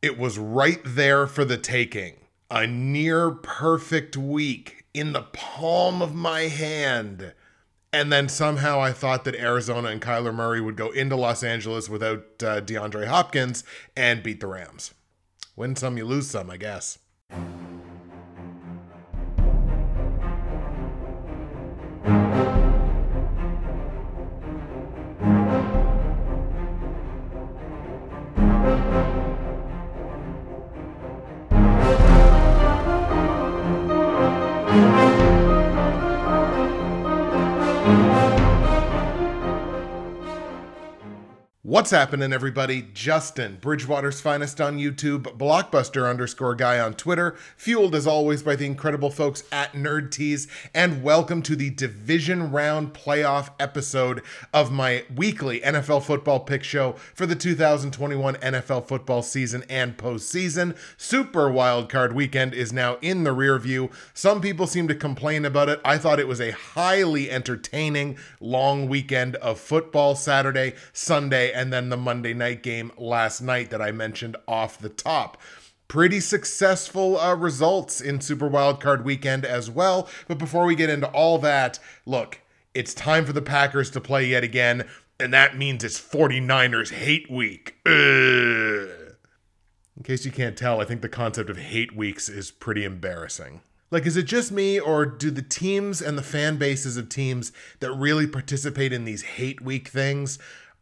It was right there for the taking. A near perfect week in the palm of my hand. And then somehow I thought that Arizona and Kyler Murray would go into Los Angeles without uh, DeAndre Hopkins and beat the Rams. Win some, you lose some, I guess. What's happening, everybody? Justin, Bridgewater's finest on YouTube, Blockbuster underscore guy on Twitter, fueled as always by the incredible folks at Nerd Tees, and welcome to the division round playoff episode of my weekly NFL football pick show for the 2021 NFL football season and postseason. Super Wild Card weekend is now in the rear view. Some people seem to complain about it. I thought it was a highly entertaining long weekend of football Saturday, Sunday, and then the Monday night game last night that I mentioned off the top pretty successful uh, results in Super Wildcard weekend as well. But before we get into all that, look, it's time for the Packers to play yet again, and that means it's 49ers hate week. Ugh. In case you can't tell, I think the concept of hate weeks is pretty embarrassing. Like, is it just me, or do the teams and the fan bases of teams that really participate in these hate week things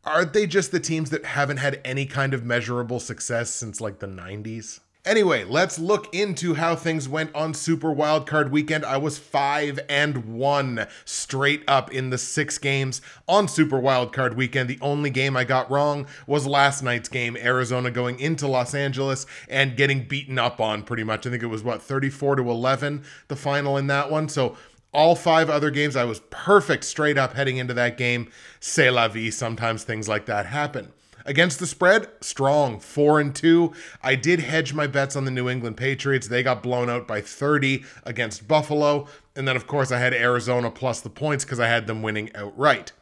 aren't they just the teams that haven't had any kind of measurable success since like the 90s? Anyway, let's look into how things went on Super Wildcard Weekend. I was 5 and 1 straight up in the 6 games on Super Wildcard Weekend. The only game I got wrong was last night's game, Arizona going into Los Angeles and getting beaten up on pretty much. I think it was what 34 to 11 the final in that one. So all five other games, I was perfect straight up heading into that game. C'est la vie. Sometimes things like that happen. Against the spread, strong, four and two. I did hedge my bets on the New England Patriots. They got blown out by 30 against Buffalo. And then, of course, I had Arizona plus the points because I had them winning outright.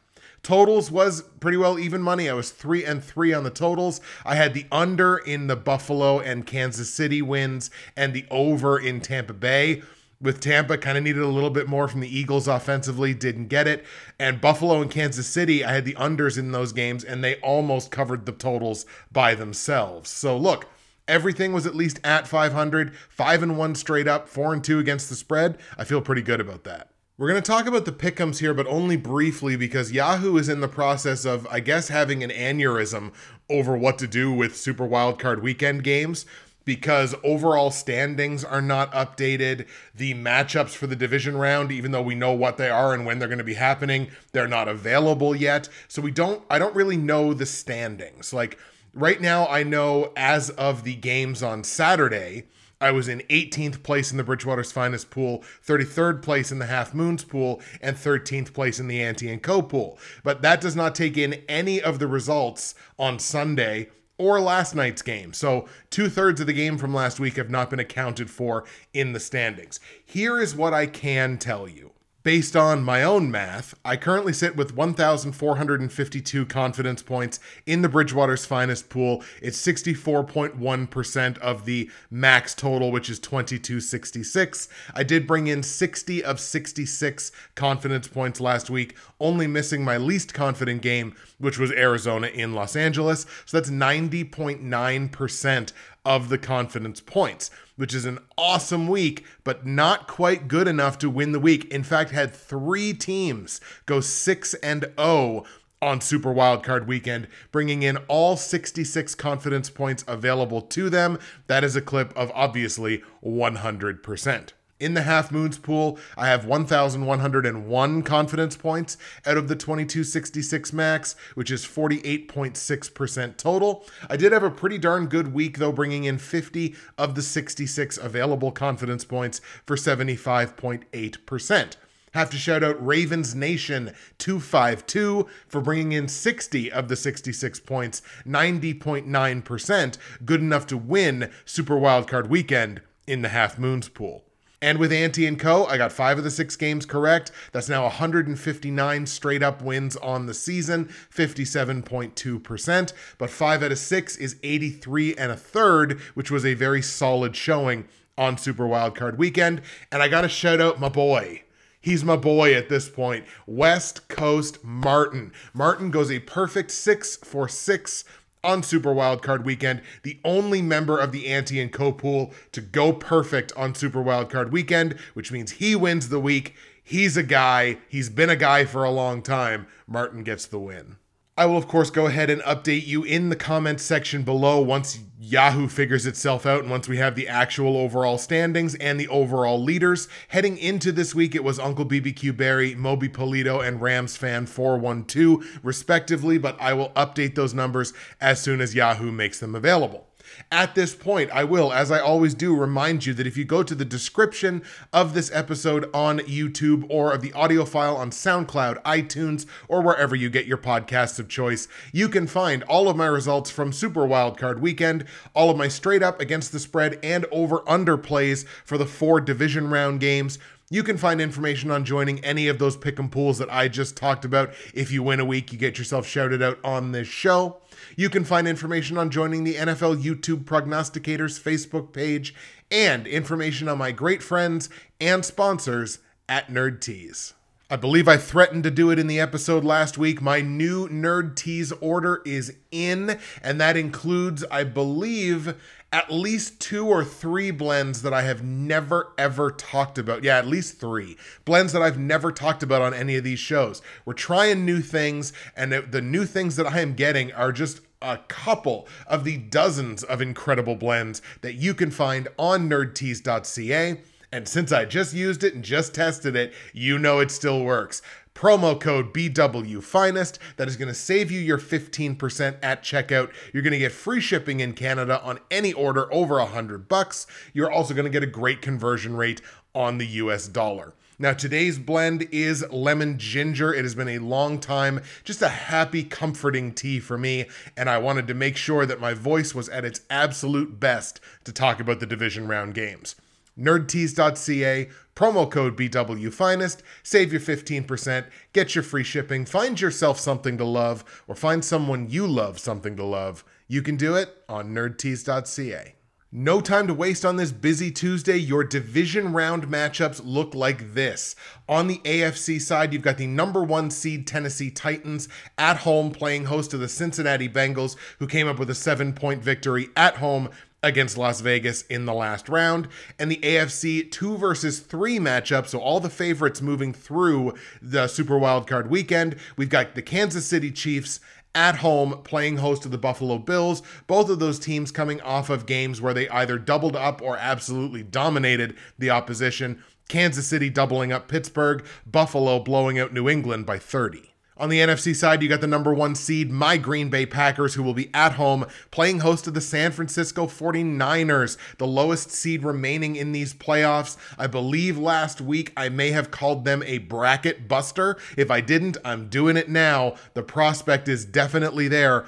Totals was pretty well even money. I was three and three on the totals. I had the under in the Buffalo and Kansas City wins and the over in Tampa Bay with Tampa, kind of needed a little bit more from the Eagles offensively, didn't get it. And Buffalo and Kansas City, I had the unders in those games, and they almost covered the totals by themselves. So look, everything was at least at 500, five and one straight up, four and two against the spread. I feel pretty good about that. We're going to talk about the pickums here, but only briefly because Yahoo is in the process of, I guess, having an aneurysm over what to do with Super Wildcard Weekend games because overall standings are not updated. The matchups for the division round, even though we know what they are and when they're going to be happening, they're not available yet. So we don't, I don't really know the standings. Like right now, I know as of the games on Saturday, I was in 18th place in the Bridgewater's Finest pool, 33rd place in the Half Moons pool, and 13th place in the Ante and Co pool. But that does not take in any of the results on Sunday or last night's game. So, two thirds of the game from last week have not been accounted for in the standings. Here is what I can tell you Based on my own math, I currently sit with 1,452 confidence points in the Bridgewater's finest pool. It's 64.1% of the max total, which is 2266. I did bring in 60 of 66 confidence points last week, only missing my least confident game, which was Arizona in Los Angeles. So that's 90.9% of the confidence points, which is an awesome week, but not quite good enough to win the week. In fact, had three teams go 6 and 0 on Super Wildcard Weekend, bringing in all 66 confidence points available to them. That is a clip of obviously 100%. In the half moons pool, I have 1,101 confidence points out of the 2266 max, which is 48.6% total. I did have a pretty darn good week, though, bringing in 50 of the 66 available confidence points for 75.8%. Have to shout out Ravens Nation 252 for bringing in 60 of the 66 points, 90.9%, good enough to win Super Wildcard Weekend in the Half Moons pool. And with Ante and Co, I got five of the six games correct. That's now 159 straight up wins on the season, 57.2%. But five out of six is 83 and a third, which was a very solid showing on Super Wildcard Weekend. And I got to shout out my boy. He's my boy at this point. West Coast Martin. Martin goes a perfect six for six on Super Wildcard Weekend, the only member of the Ante and Co pool to go perfect on Super Wildcard Weekend, which means he wins the week. He's a guy. He's been a guy for a long time. Martin gets the win. I will, of course, go ahead and update you in the comments section below once Yahoo figures itself out and once we have the actual overall standings and the overall leaders. Heading into this week, it was Uncle BBQ Barry, Moby Polito, and Rams Fan 412, respectively, but I will update those numbers as soon as Yahoo makes them available. At this point, I will, as I always do, remind you that if you go to the description of this episode on YouTube or of the audio file on SoundCloud, iTunes, or wherever you get your podcasts of choice, you can find all of my results from Super Wildcard Weekend, all of my straight up against the spread and over under plays for the four division round games. You can find information on joining any of those pick and pools that I just talked about. If you win a week, you get yourself shouted out on this show. You can find information on joining the NFL YouTube Prognosticators Facebook page and information on my great friends and sponsors at Nerd Tees. I believe I threatened to do it in the episode last week. My new Nerd Tees order is in, and that includes, I believe, at least two or three blends that I have never ever talked about. Yeah, at least three blends that I've never talked about on any of these shows. We're trying new things, and the new things that I am getting are just a couple of the dozens of incredible blends that you can find on nerdtees.ca. And since I just used it and just tested it, you know it still works promo code BW Finest that is going to save you your 15% at checkout. You're going to get free shipping in Canada on any order over a 100 bucks. You're also going to get a great conversion rate on the US dollar. Now, today's blend is lemon ginger. It has been a long time, just a happy, comforting tea for me, and I wanted to make sure that my voice was at its absolute best to talk about the division round games nerdtees.ca, promo code BW Finest, save your 15%, get your free shipping, find yourself something to love, or find someone you love something to love. You can do it on nerdtees.ca. No time to waste on this busy Tuesday. Your division round matchups look like this. On the AFC side, you've got the number one seed Tennessee Titans at home playing host to the Cincinnati Bengals, who came up with a seven point victory at home against Las Vegas in the last round, and the AFC 2 versus 3 matchup. So, all the favorites moving through the Super Wildcard weekend. We've got the Kansas City Chiefs at home playing host to the Buffalo Bills. Both of those teams coming off of games where they either doubled up or absolutely dominated the opposition. Kansas City doubling up Pittsburgh, Buffalo blowing out New England by 30. On the NFC side, you got the number one seed, my Green Bay Packers, who will be at home playing host to the San Francisco 49ers, the lowest seed remaining in these playoffs. I believe last week I may have called them a bracket buster. If I didn't, I'm doing it now. The prospect is definitely there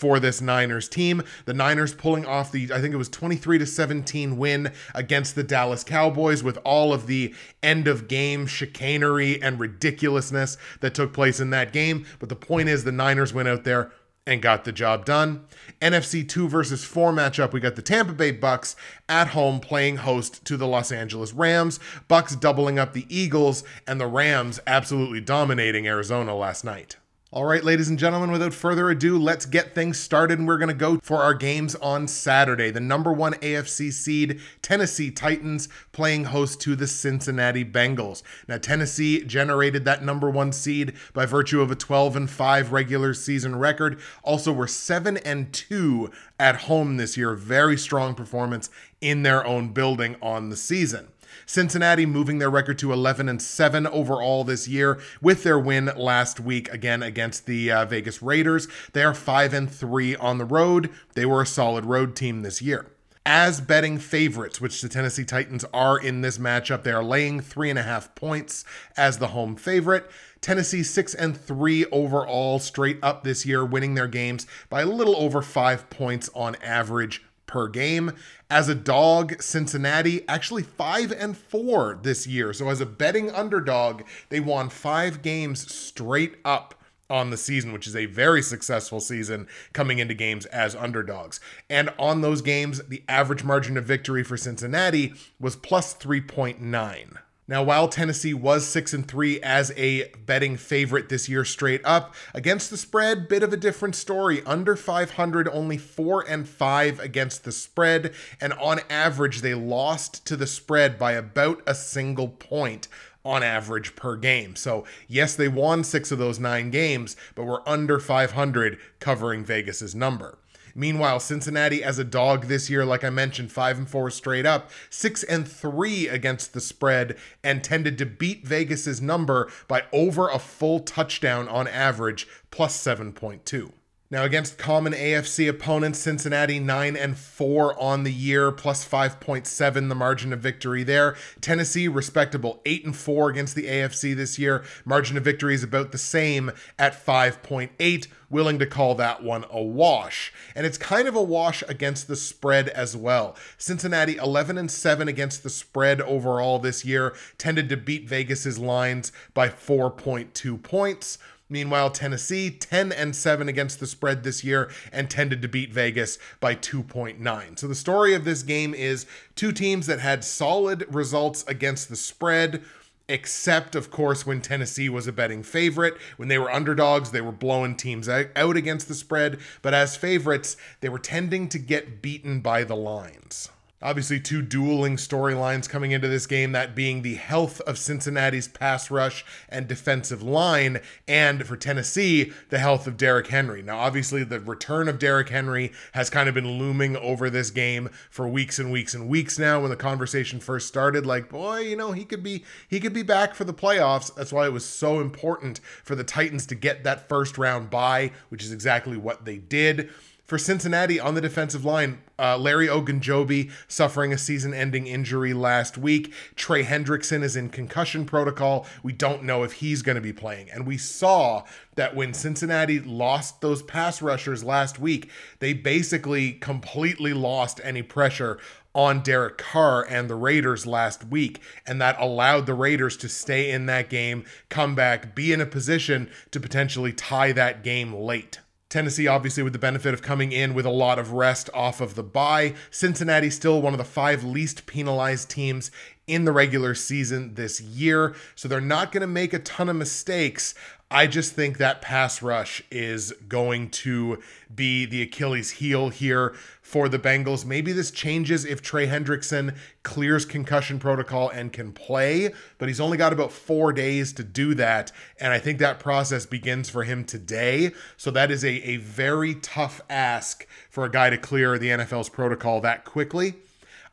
for this Niners team. The Niners pulling off the I think it was 23 to 17 win against the Dallas Cowboys with all of the end of game chicanery and ridiculousness that took place in that game, but the point is the Niners went out there and got the job done. NFC 2 versus 4 matchup, we got the Tampa Bay Bucks at home playing host to the Los Angeles Rams. Bucks doubling up the Eagles and the Rams absolutely dominating Arizona last night. All right, ladies and gentlemen, without further ado, let's get things started. And we're going to go for our games on Saturday. The number one AFC seed, Tennessee Titans, playing host to the Cincinnati Bengals. Now, Tennessee generated that number one seed by virtue of a 12 and 5 regular season record. Also, we're 7 and 2 at home this year. Very strong performance in their own building on the season. Cincinnati moving their record to 11 and 7 overall this year with their win last week again against the uh, Vegas Raiders. They are 5 and 3 on the road. They were a solid road team this year as betting favorites, which the Tennessee Titans are in this matchup. They are laying three and a half points as the home favorite. Tennessee six and three overall straight up this year, winning their games by a little over five points on average per game. As a dog, Cincinnati actually 5 and 4 this year. So as a betting underdog, they won 5 games straight up on the season, which is a very successful season coming into games as underdogs. And on those games, the average margin of victory for Cincinnati was plus 3.9. Now, while Tennessee was 6 and 3 as a betting favorite this year straight up, against the spread, bit of a different story. Under 500, only 4 and 5 against the spread, and on average they lost to the spread by about a single point on average per game. So, yes, they won 6 of those 9 games, but were under 500 covering Vegas's number. Meanwhile, Cincinnati as a dog this year, like I mentioned, five and four straight up, six and three against the spread, and tended to beat Vegas's number by over a full touchdown on average, plus 7.2. Now against common AFC opponents, Cincinnati 9 and 4 on the year, plus 5.7 the margin of victory there. Tennessee respectable 8 and 4 against the AFC this year. Margin of victory is about the same at 5.8. Willing to call that one a wash. And it's kind of a wash against the spread as well. Cincinnati 11 and 7 against the spread overall this year, tended to beat Vegas's lines by 4.2 points. Meanwhile, Tennessee 10 and 7 against the spread this year and tended to beat Vegas by 2.9. So the story of this game is two teams that had solid results against the spread except of course when Tennessee was a betting favorite. When they were underdogs, they were blowing teams out against the spread, but as favorites, they were tending to get beaten by the lines. Obviously, two dueling storylines coming into this game that being the health of Cincinnati's pass rush and defensive line, and for Tennessee, the health of Derrick Henry. Now, obviously, the return of Derrick Henry has kind of been looming over this game for weeks and weeks and weeks now. When the conversation first started, like, boy, you know, he could be he could be back for the playoffs. That's why it was so important for the Titans to get that first round bye, which is exactly what they did. For Cincinnati on the defensive line, uh, Larry Ogunjobi suffering a season ending injury last week. Trey Hendrickson is in concussion protocol. We don't know if he's going to be playing. And we saw that when Cincinnati lost those pass rushers last week, they basically completely lost any pressure on Derek Carr and the Raiders last week, and that allowed the Raiders to stay in that game, come back, be in a position to potentially tie that game late. Tennessee, obviously, with the benefit of coming in with a lot of rest off of the bye. Cincinnati, still one of the five least penalized teams in the regular season this year. So they're not going to make a ton of mistakes. I just think that pass rush is going to be the Achilles heel here for the Bengals. Maybe this changes if Trey Hendrickson clears concussion protocol and can play, but he's only got about four days to do that. And I think that process begins for him today. So that is a, a very tough ask for a guy to clear the NFL's protocol that quickly.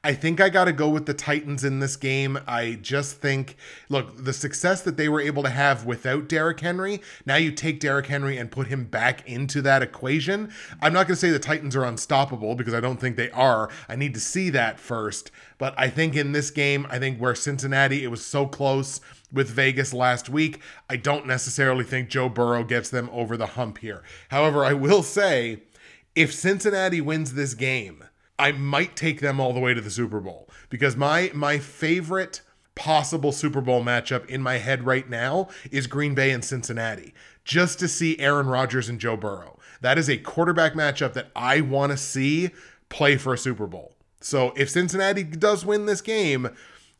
I think I got to go with the Titans in this game. I just think, look, the success that they were able to have without Derrick Henry, now you take Derrick Henry and put him back into that equation. I'm not going to say the Titans are unstoppable because I don't think they are. I need to see that first. But I think in this game, I think where Cincinnati, it was so close with Vegas last week, I don't necessarily think Joe Burrow gets them over the hump here. However, I will say, if Cincinnati wins this game, I might take them all the way to the Super Bowl because my my favorite possible Super Bowl matchup in my head right now is Green Bay and Cincinnati. Just to see Aaron Rodgers and Joe Burrow. That is a quarterback matchup that I want to see play for a Super Bowl. So if Cincinnati does win this game,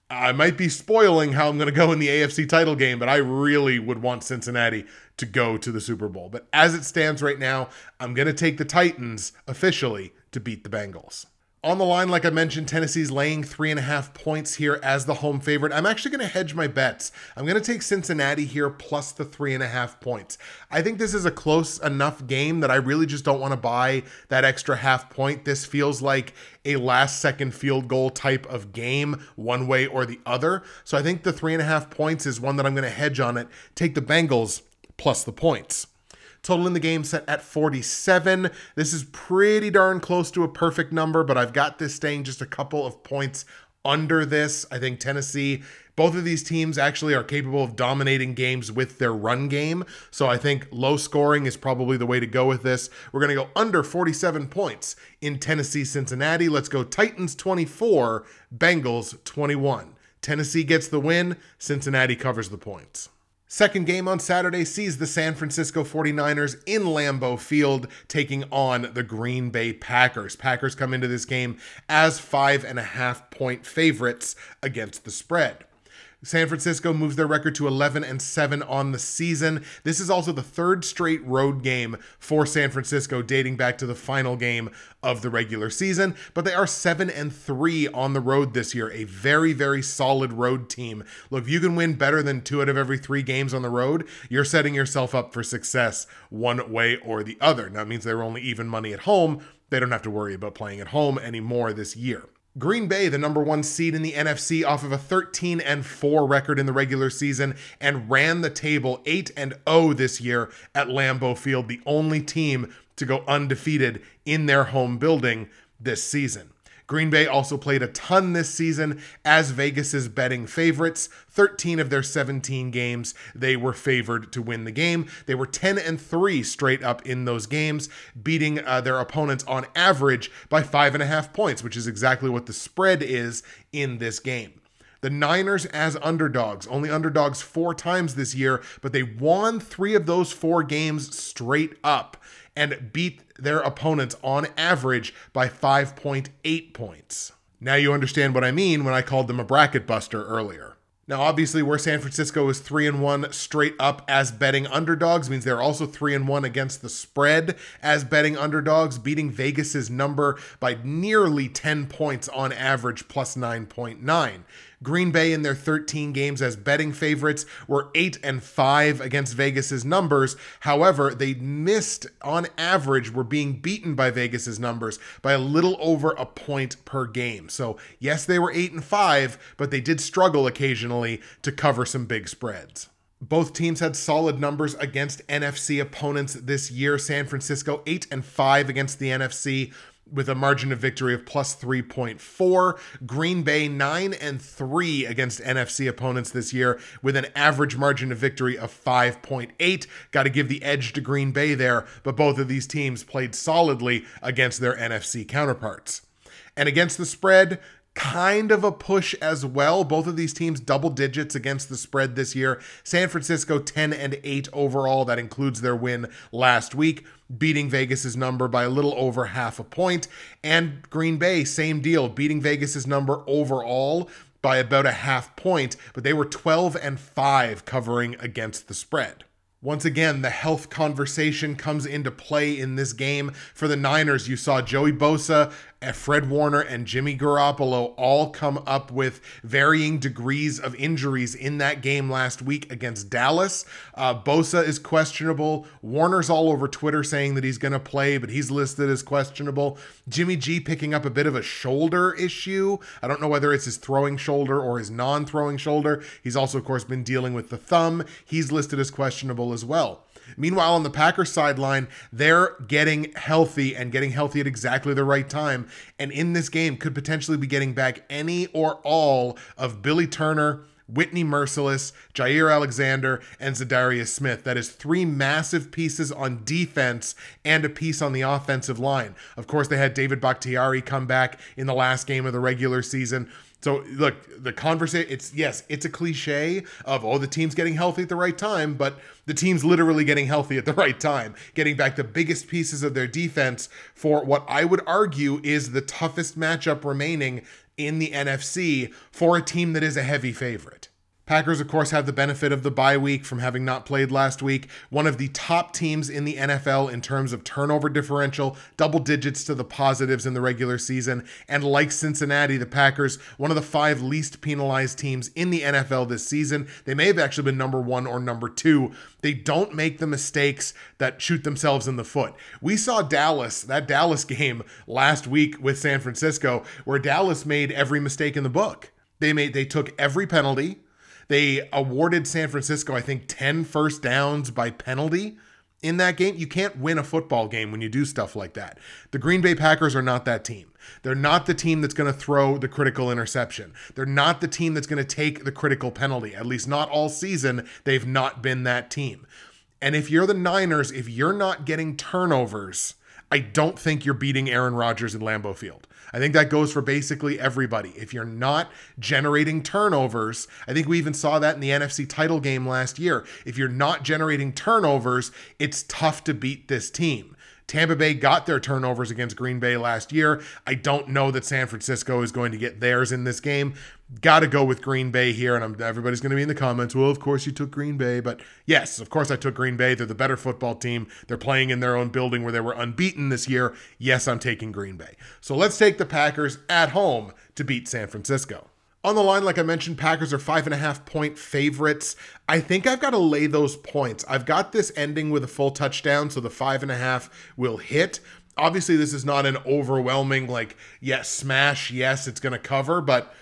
I might be spoiling how I'm going to go in the AFC title game, but I really would want Cincinnati to go to the Super Bowl. But as it stands right now, I'm going to take the Titans officially to beat the Bengals. On the line, like I mentioned, Tennessee's laying three and a half points here as the home favorite. I'm actually going to hedge my bets. I'm going to take Cincinnati here plus the three and a half points. I think this is a close enough game that I really just don't want to buy that extra half point. This feels like a last second field goal type of game, one way or the other. So I think the three and a half points is one that I'm going to hedge on it. Take the Bengals plus the points. Total in the game set at 47. This is pretty darn close to a perfect number, but I've got this staying just a couple of points under this. I think Tennessee both of these teams actually are capable of dominating games with their run game. So I think low scoring is probably the way to go with this. We're going to go under 47 points in Tennessee Cincinnati. Let's go Titans 24, Bengals 21. Tennessee gets the win, Cincinnati covers the points. Second game on Saturday sees the San Francisco 49ers in Lambeau Field taking on the Green Bay Packers. Packers come into this game as five and a half point favorites against the spread. San Francisco moves their record to 11 and 7 on the season. This is also the third straight road game for San Francisco dating back to the final game of the regular season, but they are 7 and 3 on the road this year, a very very solid road team. Look, if you can win better than 2 out of every 3 games on the road, you're setting yourself up for success one way or the other. Now it means they're only even money at home. They don't have to worry about playing at home anymore this year. Green Bay, the number one seed in the NFC, off of a 13 and 4 record in the regular season, and ran the table 8 and 0 this year at Lambeau Field, the only team to go undefeated in their home building this season. Green Bay also played a ton this season as Vegas's betting favorites. 13 of their 17 games, they were favored to win the game. They were 10 and 3 straight up in those games, beating uh, their opponents on average by five and a half points, which is exactly what the spread is in this game. The Niners as underdogs, only underdogs four times this year, but they won three of those four games straight up and beat their opponents on average by 5.8 points. Now you understand what I mean when I called them a bracket buster earlier. Now, obviously, where San Francisco is three and one straight up as betting underdogs means they're also three and one against the spread as betting underdogs, beating Vegas's number by nearly 10 points on average, plus 9.9. Green Bay in their 13 games as betting favorites were 8 and 5 against Vegas's numbers. However, they missed on average were being beaten by Vegas's numbers by a little over a point per game. So, yes, they were 8 and 5, but they did struggle occasionally to cover some big spreads. Both teams had solid numbers against NFC opponents this year. San Francisco 8 and 5 against the NFC with a margin of victory of plus 3.4. Green Bay 9 and 3 against NFC opponents this year with an average margin of victory of 5.8. Got to give the edge to Green Bay there, but both of these teams played solidly against their NFC counterparts. And against the spread, kind of a push as well. Both of these teams double digits against the spread this year. San Francisco 10 and 8 overall. That includes their win last week, beating Vegas's number by a little over half a point. And Green Bay, same deal, beating Vegas's number overall by about a half point, but they were 12 and 5 covering against the spread. Once again, the health conversation comes into play in this game. For the Niners, you saw Joey Bosa Fred Warner and Jimmy Garoppolo all come up with varying degrees of injuries in that game last week against Dallas. Uh, Bosa is questionable. Warner's all over Twitter saying that he's going to play, but he's listed as questionable. Jimmy G picking up a bit of a shoulder issue. I don't know whether it's his throwing shoulder or his non throwing shoulder. He's also, of course, been dealing with the thumb. He's listed as questionable as well. Meanwhile, on the Packers sideline, they're getting healthy and getting healthy at exactly the right time. And in this game, could potentially be getting back any or all of Billy Turner. Whitney Mercilus, Jaire Alexander, and Za'Darius Smith. That is three massive pieces on defense and a piece on the offensive line. Of course, they had David Bakhtiari come back in the last game of the regular season. So look, the conversation it's yes, it's a cliche of oh the team's getting healthy at the right time, but the team's literally getting healthy at the right time, getting back the biggest pieces of their defense for what I would argue is the toughest matchup remaining in the NFC for a team that is a heavy favorite. Packers, of course, have the benefit of the bye week from having not played last week. One of the top teams in the NFL in terms of turnover differential, double digits to the positives in the regular season. And like Cincinnati, the Packers, one of the five least penalized teams in the NFL this season. They may have actually been number one or number two. They don't make the mistakes that shoot themselves in the foot. We saw Dallas, that Dallas game last week with San Francisco, where Dallas made every mistake in the book. They made they took every penalty they awarded San Francisco, I think, 10 first downs by penalty. in that game. You can't win a football game when you do stuff like that. The Green Bay Packers are not that team. They're not the team that's going to throw the critical interception. They're not the team that's going to take the critical penalty. At least not all season. They've not been that team. And if you're the Niners, if you're not getting turnovers, I don't think you're beating Aaron Rodgers in Lambeau Field. I think that goes for basically everybody. If you're not generating turnovers, I think we even saw that in the NFC title game last year. If you're not generating turnovers, it's tough to beat this team. Tampa Bay got their turnovers against Green Bay last year. I don't know that San Francisco is going to get theirs in this game. Got to go with Green Bay here, and I'm, everybody's going to be in the comments. Well, of course you took Green Bay, but yes, of course I took Green Bay. They're the better football team. They're playing in their own building where they were unbeaten this year. Yes, I'm taking Green Bay. So let's take the Packers at home to beat San Francisco. On the line, like I mentioned, Packers are five and a half point favorites. I think I've got to lay those points. I've got this ending with a full touchdown, so the five and a half will hit. Obviously, this is not an overwhelming, like, yes, smash, yes, it's going to cover, but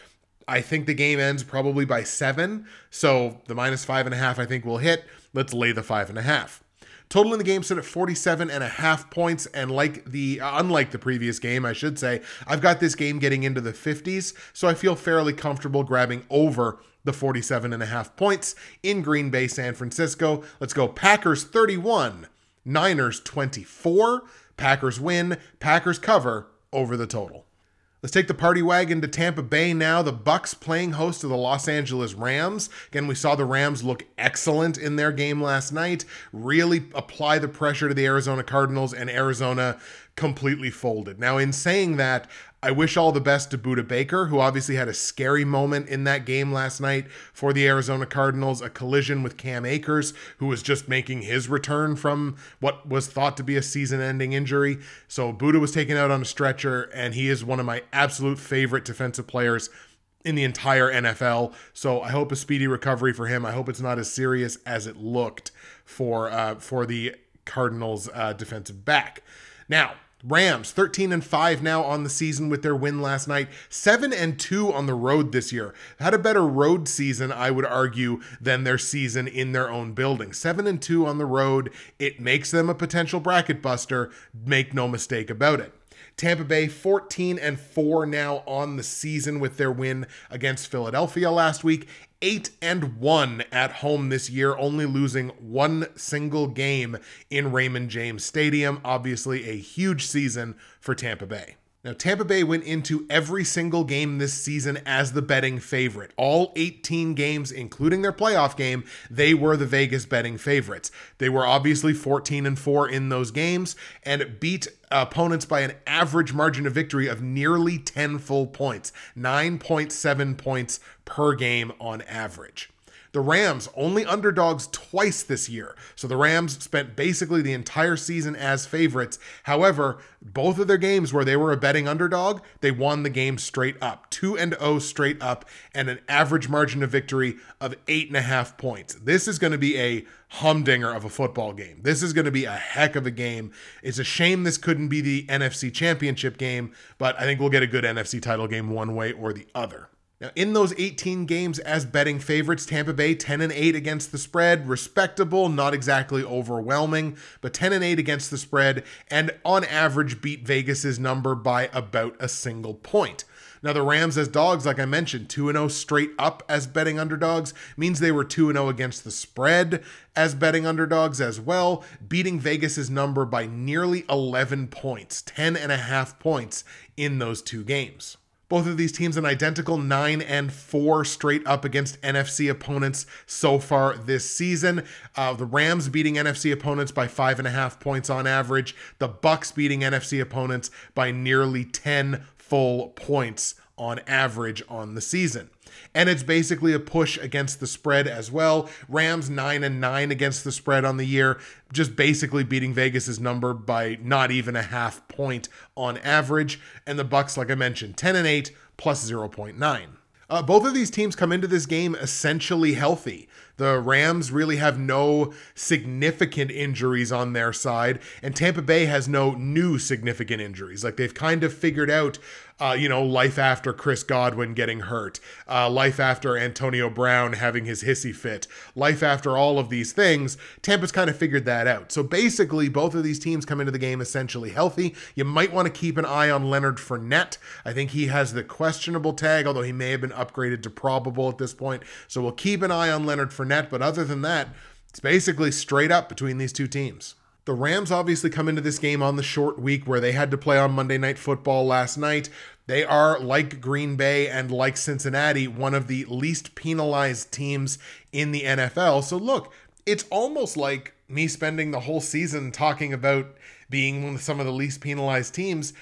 I think the game ends probably by seven. So the minus five and a half, I think, will hit. Let's lay the five and a half. Total in the game stood at 47 and a half points. And like the, uh, unlike the previous game, I should say, I've got this game getting into the 50s. So I feel fairly comfortable grabbing over the 47 and a half points in Green Bay, San Francisco. Let's go Packers 31, Niners 24. Packers win, Packers cover over the total. Let's take the party wagon to Tampa Bay now. The Bucks playing host to the Los Angeles Rams. Again, we saw the Rams look excellent in their game last night. Really apply the pressure to the Arizona Cardinals, and Arizona completely folded. Now, in saying that, I wish all the best to Budda Baker, who obviously had a scary moment in that game last night for the Arizona Cardinals, a collision with Cam Akers, who was just making his return from what was thought to be a season ending injury. So Budda was taken out on a stretcher, and he is one of my absolute favorite defensive players in the entire NFL. So I hope a speedy recovery for him. I hope it's not as serious as it looked for uh, for the Cardinals uh, defensive back. Now, Rams 13 and 5 now on the season with their win last night. 7 and 2 on the road this year. Had a better road season, I would argue, than their season in their own building. 7 and 2 on the road. It makes them a potential bracket buster. Make no mistake about it. Tampa Bay 14 and 4 now on the season with their win against Philadelphia last week. 8 and 1 at home this year, only losing one single game in Raymond James Stadium. Obviously, a huge season for Tampa Bay. Now, Tampa Bay went into every single game this season as the betting favorite. All 18 games, including their playoff game, they were the Vegas betting favorites. They were obviously 14 and 4 in those games and beat opponents by an average margin of victory of nearly 10 full points, 9.7 points per game on average. The Rams only underdogs twice this year. So the Rams spent basically the entire season as favorites. However, both of their games where they were a betting underdog, they won the game straight up. 2 and 0 straight up, and an average margin of victory of 8.5 points. This is going to be a humdinger of a football game. This is going to be a heck of a game. It's a shame this couldn't be the NFC championship game, but I think we'll get a good NFC title game one way or the other. Now, in those 18 games as betting favorites, Tampa Bay 10 and 8 against the spread, respectable, not exactly overwhelming, but 10 and 8 against the spread, and on average beat Vegas's number by about a single point. Now, the Rams as dogs, like I mentioned, 2 0 straight up as betting underdogs means they were 2 0 against the spread as betting underdogs as well, beating Vegas's number by nearly 11 points, 10 and a half points in those two games. Both of these teams an identical 9 and 4 straight up against NFC opponents so far this season. Uh, the Rams beating NFC opponents by five and a half points on average. The Bucks beating NFC opponents by nearly 10 full points on average on the season and it's basically a push against the spread as well. Rams 9 and 9 against the spread on the year, just basically beating Vegas's number by not even a half point on average, and the Bucks like I mentioned 10 and 8 plus 0.9. Uh, both of these teams come into this game essentially healthy. The Rams really have no significant injuries on their side, and Tampa Bay has no new significant injuries. Like they've kind of figured out uh, you know, life after Chris Godwin getting hurt, uh, life after Antonio Brown having his hissy fit, life after all of these things, Tampa's kind of figured that out. So basically, both of these teams come into the game essentially healthy. You might want to keep an eye on Leonard Fournette. I think he has the questionable tag, although he may have been upgraded to probable at this point. So we'll keep an eye on Leonard Fournette. But other than that, it's basically straight up between these two teams. The Rams obviously come into this game on the short week where they had to play on Monday Night Football last night. They are, like Green Bay and like Cincinnati, one of the least penalized teams in the NFL. So, look, it's almost like me spending the whole season talking about being one of some of the least penalized teams.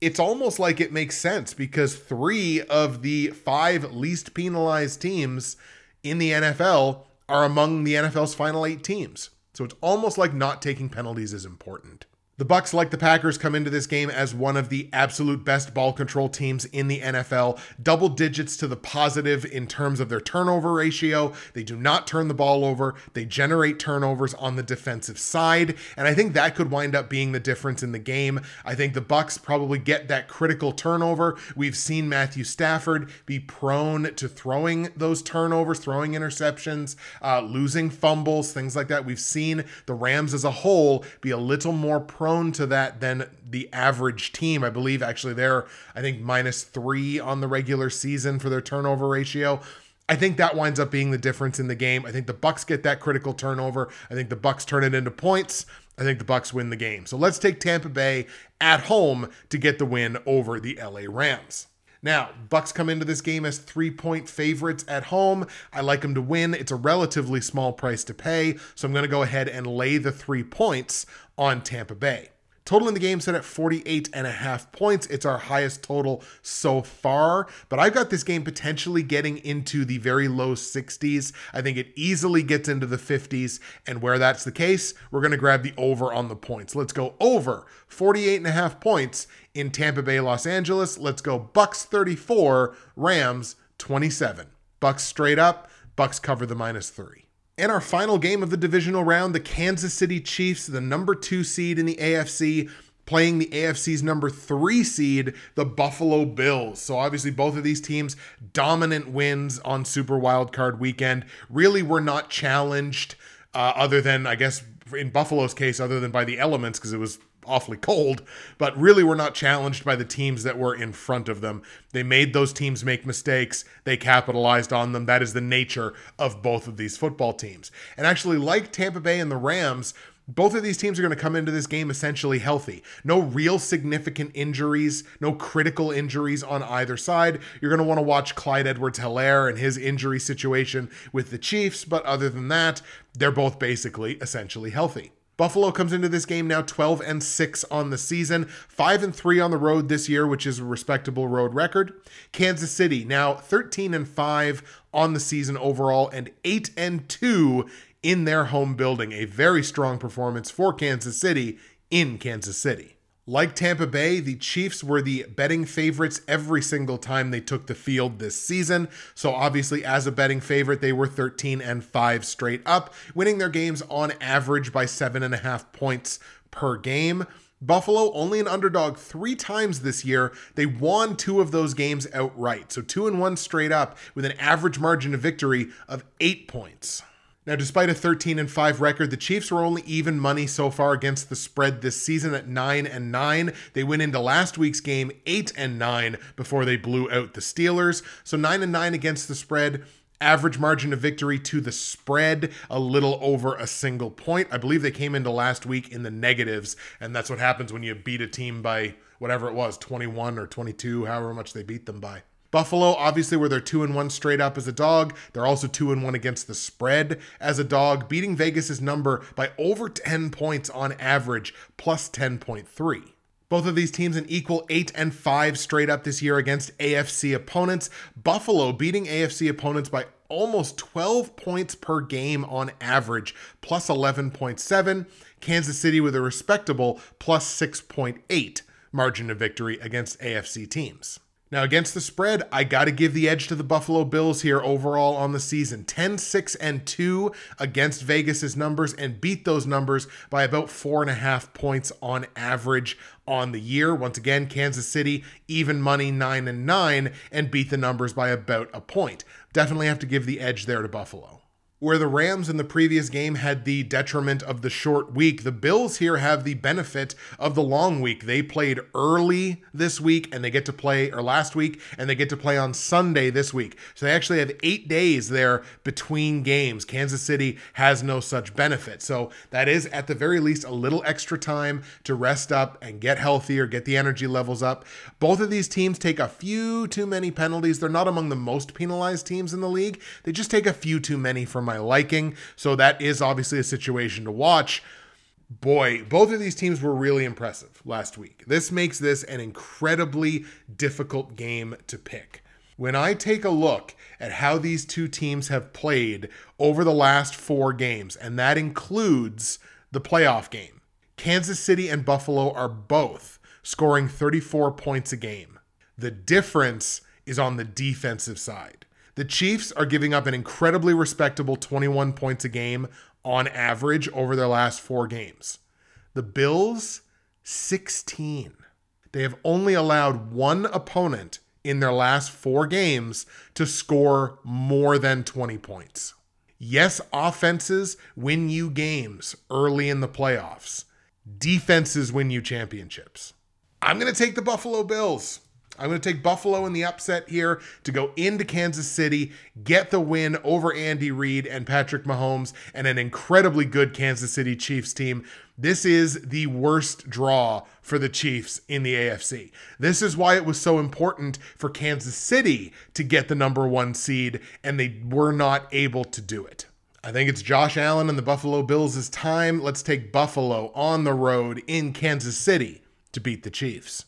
It's almost like it makes sense because three of the five least penalized teams in the NFL are among the NFL's final eight teams. So it's almost like not taking penalties is important. The Bucks, like the Packers, come into this game as one of the absolute best ball control teams in the NFL. Double digits to the positive in terms of their turnover ratio. They do not turn the ball over. They generate turnovers on the defensive side, and I think that could wind up being the difference in the game. I think the Bucks probably get that critical turnover. We've seen Matthew Stafford be prone to throwing those turnovers, throwing interceptions, uh, losing fumbles, things like that. We've seen the Rams as a whole be a little more prone prone to that than the average team. I believe actually they're, I think, minus three on the regular season for their turnover ratio. I think that winds up being the difference in the game. I think the Bucks get that critical turnover. I think the Bucks turn it into points. I think the Bucks win the game. So let's take Tampa Bay at home to get the win over the LA Rams. Now, Bucks come into this game as three-point favorites at home. I like them to win. It's a relatively small price to pay, so I'm going to go ahead and lay the 3 points on Tampa Bay. Total in the game set at 48 and a half points. It's our highest total so far, but I've got this game potentially getting into the very low 60s. I think it easily gets into the 50s, and where that's the case, we're going to grab the over on the points. Let's go over 48 and a half points in Tampa Bay, Los Angeles. Let's go Bucks 34, Rams 27. Bucks straight up, Bucks cover the minus 3. In our final game of the divisional round, the Kansas City Chiefs, the number two seed in the AFC, playing the AFC's number three seed, the Buffalo Bills. So obviously, both of these teams dominant wins on Super Wildcard Weekend. Really, were not challenged, uh, other than I guess in Buffalo's case, other than by the elements because it was awfully cold, but really were not challenged by the teams that were in front of them. They made those teams make mistakes, they capitalized on them. That is the nature of both of these football teams. And actually, like Tampa Bay and the Rams, both of these teams are going to come into this game essentially healthy. No real significant injuries, no critical injuries on either side. You're going to want to watch Clyde Edwards Helaire and his injury situation with the Chiefs, but other than that, they're both basically essentially healthy. Buffalo comes into this game now 12 and 6 on the season, 5 and 3 on the road this year, which is a respectable road record. Kansas City now 13 and 5 on the season overall and 8 and 2 in their home building. A very strong performance for Kansas City in Kansas City. Like Tampa Bay, the Chiefs were the betting favorites every single time they took the field this season. So obviously, as a betting favorite, they were 13 and 5 straight up, winning their games on average by seven and a half points per game. Buffalo only an underdog three times this year. They won two of those games outright. So two and one straight up with an average margin of victory of eight points. Now, despite a 13 and 5 record, the Chiefs were only even money so far against the spread this season at 9 and 9. They went into last week's game 8 and 9 before they blew out the Steelers. So 9 and 9 against the spread. Average margin of victory to the spread, a little over a single point. I believe they came into last week in the negatives, and that's what happens when you beat a team by whatever it was 21 or 22, however much they beat them by. Buffalo, obviously, where they're two and one straight up as a dog. They're also two and one against the spread as a dog, beating Vegas's number by over 10 points on average, plus 10.3. Both of these teams an equal 8 and 5 straight up this year against AFC opponents. Buffalo beating AFC opponents by almost 12 points per game on average, plus 11.7. Kansas City with a respectable plus 6.8 margin of victory against AFC teams. Now, against the spread, I got to give the edge to the Buffalo Bills here overall on the season. 10, 6, and 2 against Vegas's numbers and beat those numbers by about four and a half points on average on the year. Once again, Kansas City, even money 9 and 9, and beat the numbers by about a point. Definitely have to give the edge there to Buffalo. Where the Rams in the previous game had the detriment of the short week, the Bills here have the benefit of the long week. They played early this week and they get to play, or last week, and they get to play on Sunday this week. So they actually have eight days there between games. Kansas City has no such benefit. So that is, at the very least, a little extra time to rest up and get healthier, get the energy levels up. Both of these teams take a few too many penalties. They're not among the most penalized teams in the league, they just take a few too many from my my liking. So that is obviously a situation to watch. Boy, both of these teams were really impressive last week. This makes this an incredibly difficult game to pick. When I take a look at how these two teams have played over the last four games, and that includes the playoff game, Kansas City and Buffalo are both scoring 34 points a game. The difference is on the defensive side. The Chiefs are giving up an incredibly respectable 21 points a game on average over their last four games. The Bills, 16. They have only allowed one opponent in their last four games to score more than 20 points. Yes, offenses win you games early in the playoffs. Defenses win you championships. I'm going to take the Buffalo Bills. I'm going to take Buffalo in the upset here to go into Kansas City, get the win over Andy Reid and Patrick Mahomes, and an incredibly good Kansas City Chiefs team. This is the worst draw for the Chiefs in the AFC. This is why it was so important for Kansas City to get the number one seed, and they were not able to do it. I think it's Josh Allen and the Buffalo Bills' time. Let's take Buffalo on the road in Kansas City to beat the Chiefs.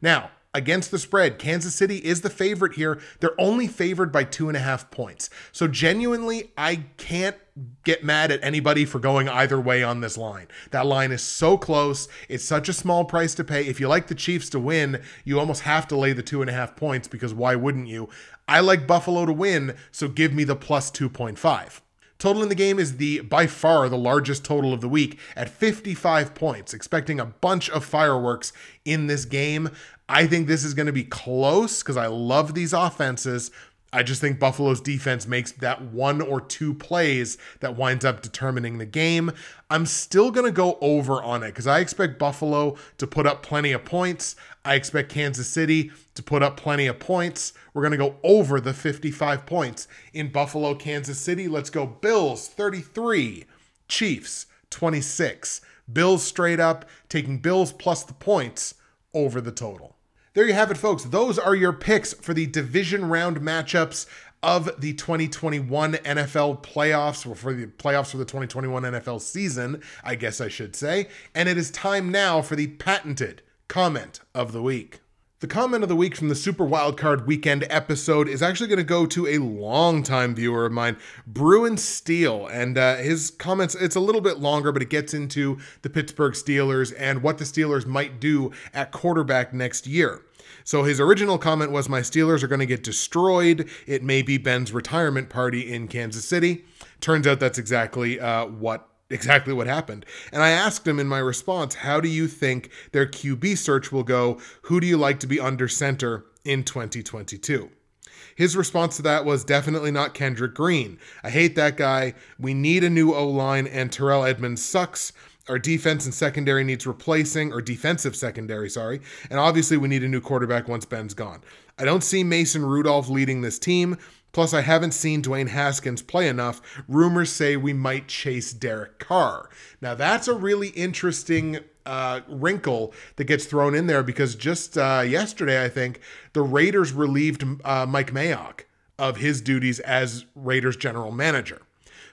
Now, against the spread. Kansas City is the favorite here. They're only favored by two and a half points. So, genuinely, I can't get mad at anybody for going either way on this line. That line is so close. It's such a small price to pay. If you like the Chiefs to win, you almost have to lay the two and a half points because why wouldn't you? I like Buffalo to win, so give me the plus 2.5. Total in the game is the by far the largest total of the week at 55 points, expecting a bunch of fireworks in this game. I think this is going to be close because I love these offenses. I just think Buffalo's defense makes that one or two plays that winds up determining the game. I'm still going to go over on it because I expect Buffalo to put up plenty of points. I expect Kansas City to put up plenty of points. We're going to go over the 55 points in Buffalo, Kansas City. Let's go Bills 33, Chiefs 26. Bills straight up, taking Bills plus the points over the total there you have it, folks. Those are your picks for the division round matchups of the 2021 NFL playoffs, or for the playoffs for the 2021 NFL season, I guess I should say. And it is time now for the patented comment of the week. The comment of the week from the Super Wildcard Weekend episode is actually going to go to a longtime viewer of mine, Bruin Steele. And uh, his comments, it's a little bit longer, but it gets into the Pittsburgh Steelers and what the Steelers might do at quarterback next year. So his original comment was My Steelers are going to get destroyed. It may be Ben's retirement party in Kansas City. Turns out that's exactly uh, what exactly what happened. And I asked him in my response, how do you think their QB search will go? Who do you like to be under center in 2022? His response to that was definitely not Kendrick Green. I hate that guy. We need a new O line, and Terrell Edmunds sucks. Our defense and secondary needs replacing, or defensive secondary, sorry. And obviously, we need a new quarterback once Ben's gone. I don't see Mason Rudolph leading this team. Plus, I haven't seen Dwayne Haskins play enough. Rumors say we might chase Derek Carr. Now, that's a really interesting uh, wrinkle that gets thrown in there because just uh, yesterday, I think, the Raiders relieved uh, Mike Mayock of his duties as Raiders general manager.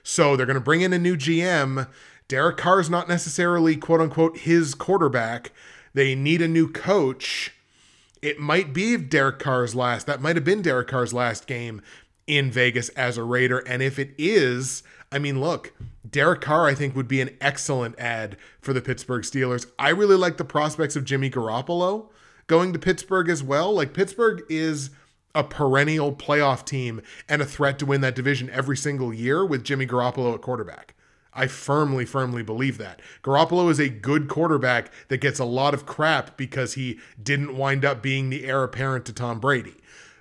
So they're going to bring in a new GM. Derek Carr is not necessarily quote unquote his quarterback. They need a new coach. It might be Derek Carr's last. That might have been Derek Carr's last game in Vegas as a Raider. And if it is, I mean, look, Derek Carr, I think, would be an excellent add for the Pittsburgh Steelers. I really like the prospects of Jimmy Garoppolo going to Pittsburgh as well. Like Pittsburgh is a perennial playoff team and a threat to win that division every single year with Jimmy Garoppolo at quarterback. I firmly, firmly believe that. Garoppolo is a good quarterback that gets a lot of crap because he didn't wind up being the heir apparent to Tom Brady.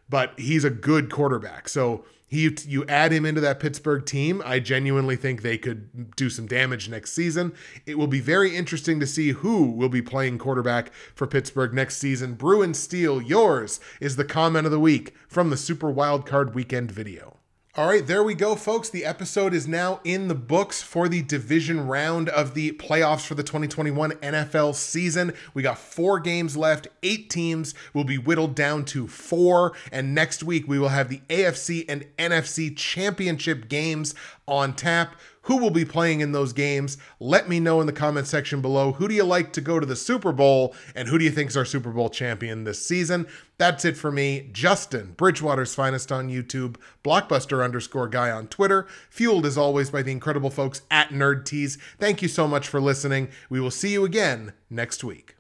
But he's a good quarterback. So he, you add him into that Pittsburgh team, I genuinely think they could do some damage next season. It will be very interesting to see who will be playing quarterback for Pittsburgh next season. Bruin Steel, yours is the comment of the week from the Super Wildcard Weekend video. All right, there we go, folks. The episode is now in the books for the division round of the playoffs for the 2021 NFL season. We got four games left, eight teams will be whittled down to four. And next week, we will have the AFC and NFC championship games on tap. Who will be playing in those games? Let me know in the comment section below. Who do you like to go to the Super Bowl? And who do you think is our Super Bowl champion this season? That's it for me. Justin, Bridgewater's finest on YouTube, Blockbuster underscore guy on Twitter, fueled as always by the incredible folks at Nerd Tees. Thank you so much for listening. We will see you again next week.